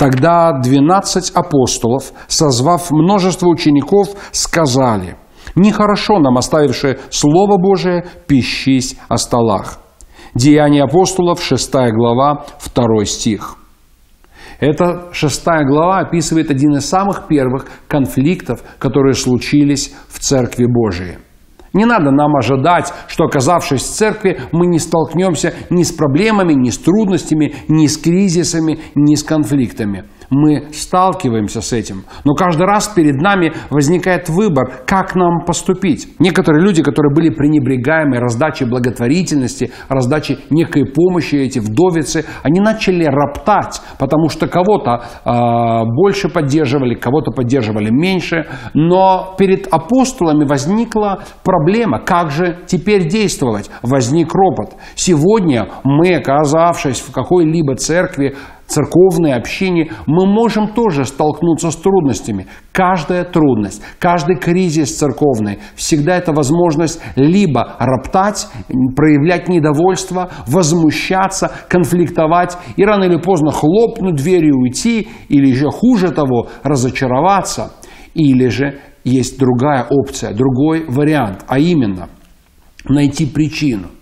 Тогда двенадцать апостолов, созвав множество учеников, сказали, «Нехорошо нам, оставившие Слово Божие, пищись о столах». Деяния апостолов, 6 глава, 2 стих. Эта шестая глава описывает один из самых первых конфликтов, которые случились в Церкви Божией. Не надо нам ожидать, что оказавшись в церкви, мы не столкнемся ни с проблемами, ни с трудностями, ни с кризисами, ни с конфликтами мы сталкиваемся с этим. Но каждый раз перед нами возникает выбор, как нам поступить. Некоторые люди, которые были пренебрегаемы раздачей благотворительности, раздачей некой помощи, эти вдовицы, они начали роптать, потому что кого-то э, больше поддерживали, кого-то поддерживали меньше. Но перед апостолами возникла проблема, как же теперь действовать. Возник ропот. Сегодня мы, оказавшись в какой-либо церкви, церковное общение, мы можем тоже столкнуться с трудностями. Каждая трудность, каждый кризис церковный, всегда это возможность либо роптать, проявлять недовольство, возмущаться, конфликтовать и рано или поздно хлопнуть дверью уйти, или еще хуже того, разочароваться. Или же есть другая опция, другой вариант, а именно найти причину –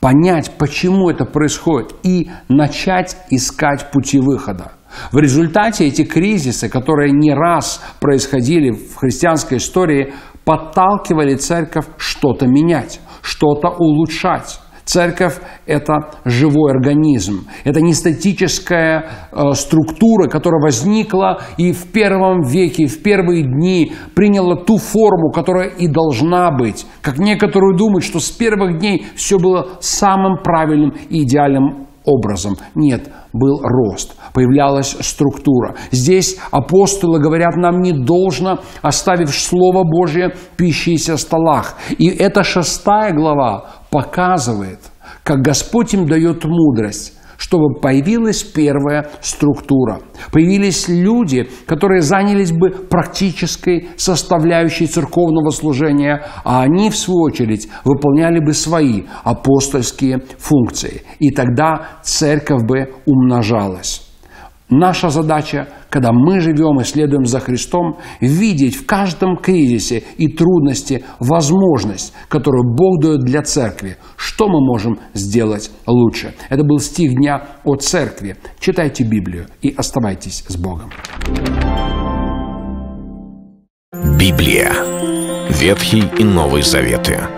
понять, почему это происходит, и начать искать пути выхода. В результате эти кризисы, которые не раз происходили в христианской истории, подталкивали церковь что-то менять, что-то улучшать. Церковь – это живой организм. Это не статическая э, структура, которая возникла и в первом веке, в первые дни приняла ту форму, которая и должна быть. Как некоторые думают, что с первых дней все было самым правильным и идеальным образом. Нет, был рост, появлялась структура. Здесь апостолы говорят, нам не должно, оставив Слово Божье, пищись о столах. И эта шестая глава показывает, как Господь им дает мудрость, чтобы появилась первая структура. Появились люди, которые занялись бы практической составляющей церковного служения, а они, в свою очередь, выполняли бы свои апостольские функции. И тогда церковь бы умножалась. Наша задача, когда мы живем и следуем за Христом, видеть в каждом кризисе и трудности возможность, которую Бог дает для церкви. Что мы можем сделать лучше? Это был стих дня о церкви. Читайте Библию и оставайтесь с Богом. Библия. Ветхий и Новый Заветы.